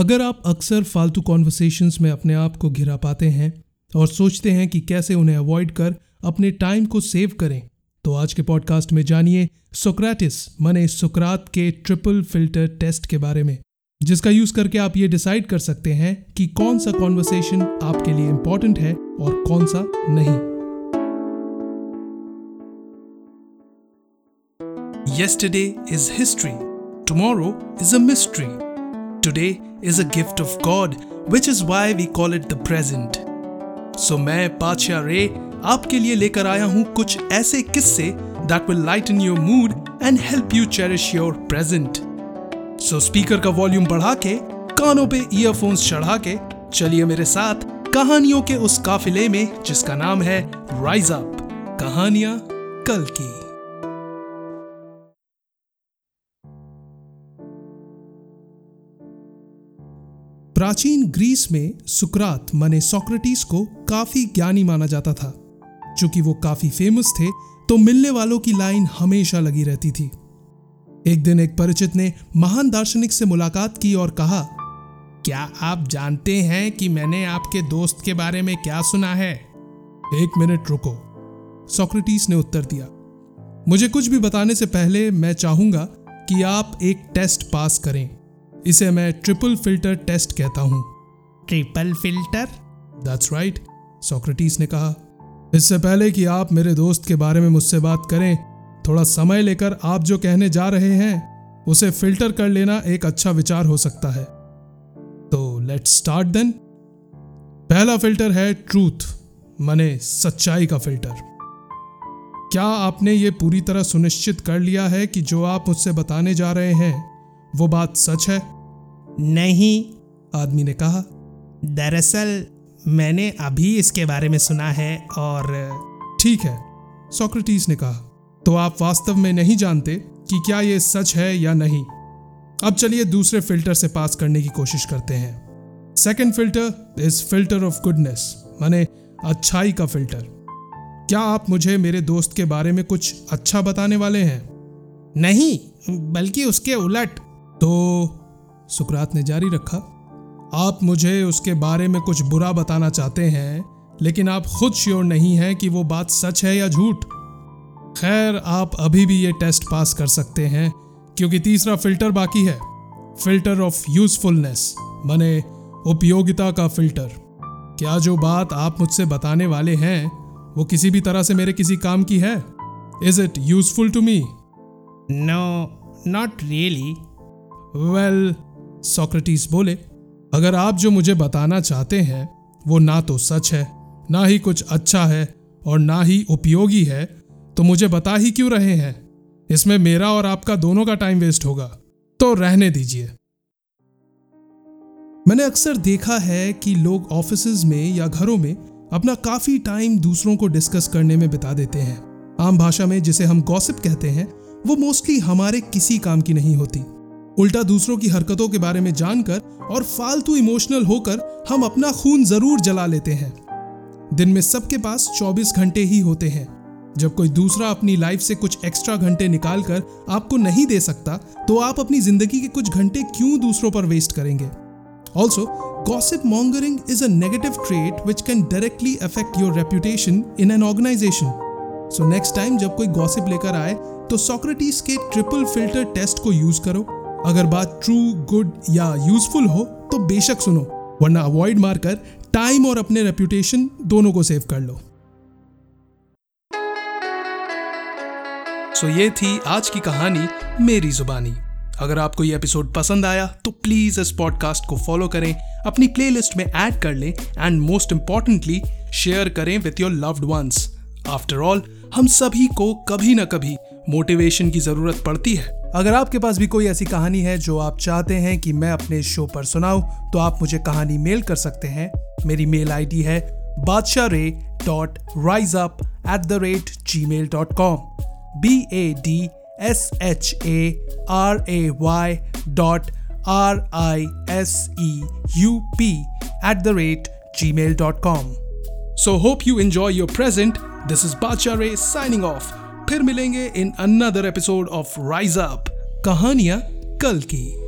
अगर आप अक्सर फालतू कॉन्वर्सेशंस में अपने आप को घिरा पाते हैं और सोचते हैं कि कैसे उन्हें अवॉइड कर अपने टाइम को सेव करें तो आज के पॉडकास्ट में जानिए सोक्रेटिस मने सुकरात के ट्रिपल फ़िल्टर टेस्ट के बारे में, जिसका यूज़ करके आप ये डिसाइड कर सकते हैं कि कौन सा कॉन्वर्सेशन आपके लिए इंपॉर्टेंट है और कौन सा नहीं Yesterday is history. Tomorrow is a mystery. Today is a gift of God, which is why we call it the present. So मैं पाचा रे आपके लिए लेकर आया हूँ कुछ ऐसे किस्से that will lighten your mood and help you cherish your present. So speaker का वॉल्यूम बढ़ा के कानों पे ईयरफोन्स चढ़ा के चलिए मेरे साथ कहानियों के उस काफिले में जिसका नाम है राइज अप कहानियाँ कल की प्राचीन ग्रीस में सुकरात माने सोक्रेटिस को काफ़ी ज्ञानी माना जाता था। चूँकि वो काफ़ी फ़ेमस थे तो मिलने वालों की लाइन हमेशा लगी रहती थी। एक दिन एक परिचित ने महान दार्शनिक से मुलाकात की और कहा, क्या आप जानते हैं कि मैंने आपके दोस्त के बारे में क्या सुना है? एक मिनट, रुको। सोक्रेटिस ने उत्तर दिया। मुझे कुछ भी बताने से पहले मैं चाहूँगा कि आप एक टेस्ट पास करें। इसे मैं ट्रिपल फ़िल्टर टेस्ट कहता हूँ। Triple filter that's right Socrates ने कहा। इससे पहले कि आप मेरे दोस्त के बारे में मुझसे बात करें थोड़ा समय लेकर आप जो कहने जा रहे हैं उसे फ़िल्टर कर लेना एक अच्छा विचार हो सकता है। तो लेट्स स्टार्ट देन पहला फ़िल्टर है ट्रूथ माने सच्चाई का फ़िल्टर क्या आपने ये पूरी तरह सुनिश्चित कर लिया है कि जो आप मुझसे बताने जा रहे हैं वो बात सच है? नहीं, आदमी ने कहा। दरअसल, मैंने अभी इसके बारे में सुना है और ठीक है, सोक्रेटिस ने कहा। तो आप वास्तव में नहीं जानते कि क्या ये सच है या नहीं? अब चलिए दूसरे फ़िल्टर से पास करने की कोशिश करते हैं। Second filter is filter of goodness माने अच्छाई का फ़िल्टर क्या आप मुझे मेरे दोस्त के बारे में कुछ अच्छा बताने वाले हैं? नहीं, बल्कि उसके उलट तो सुकरात ने जारी रखा, आप मुझे उसके बारे में कुछ बुरा बताना चाहते हैं, लेकिन आप खुद श्योर नहीं हैं कि वो बात सच है या झूठ। खैर, आप अभी भी ये टेस्ट पास कर सकते हैं, क्योंकि तीसरा फ़िल्टर बाकी है। फ़िल्टर ऑफ़ यूजफुलनेस, माने उपयोगिता का फ़िल्टर। क्या जो बात आप मुझसे बताने वाले हैं, वो किसी भी तरह से मेरे किसी काम की है? Is it useful to me no not really well Socrates बोले, अगर आप जो मुझे बताना चाहते हैं, वो ना तो सच है, ना ही कुछ अच्छा है और ना ही उपयोगी है तो मुझे बता ही क्यों रहे हैं? इसमें मेरा और आपका दोनों का टाइम वेस्ट होगा। तो रहने दीजिए. मैंने अक्सर देखा है कि लोग ऑफ़िस में या घरों में अपना काफ़ी टाइम दूसरों को डिस्कस करने में बिता देते हैं। आम भाषा में जिसे हम गॉसिप कहते हैं, वो मोस्टली हमारे किसी काम की नहीं होती। उल्टा दूसरों की हरकतों के बारे में जानकर और फालतू इमोशनल होकर हम अपना खून ज़रूर जला लेते हैं। दिन में सबके पास 24 घंटे ही होते हैं। जब कोई दूसरा अपनी लाइफ से कुछ एक्स्ट्रा घंटे निकाल कर आपको नहीं दे सकता तो आप अपनी ज़िंदगी के कुछ घंटे क्यों दूसरों पर वेस्ट करेंगे? Also gossip mongering is a negative trait which can directly affect your reputation in an organization so next time जब कोई गॉसिप लेकर आए तो सोक्रेटिस के ट्रिपल फ़िल्टर टेस्ट को यूज़ करो। अगर बात ट्रू गुड या यूजफुल हो तो बेशक सुनो, वरना अवॉइड मारकर टाइम और अपने रेप्यूटेशन दोनों को सेव कर लो। सो so, ये थी आज की कहानी, मेरी जुबानी। अगर आपको ये एपिसोड पसंद आया तो प्लीज़ इस पॉडकास्ट को फॉलो करें, अपनी प्लेलिस्ट में ऐड कर लें एंड मोस्ट इंपॉर्टेंटली शेयर करें with your loved ones after all हम सभी को कभी ना कभी मोटिवेशन की ज़रूरत पड़ती है। अगर आपके पास भी कोई ऐसी कहानी है जो आप चाहते हैं कि मैं अपने शो पर सुनाऊं तो आप मुझे कहानी मेल कर सकते हैं। मेरी मेल आईडी है Badshah Ray dot rise up at the rate Gmail dot com B A D S H A R A Y dot R I S E U P at the rate Gmail dot com so hope you enjoy your present this is Badshah Ray signing off फिर मिलेंगे in another episode of rise up कहानियाँ कल की।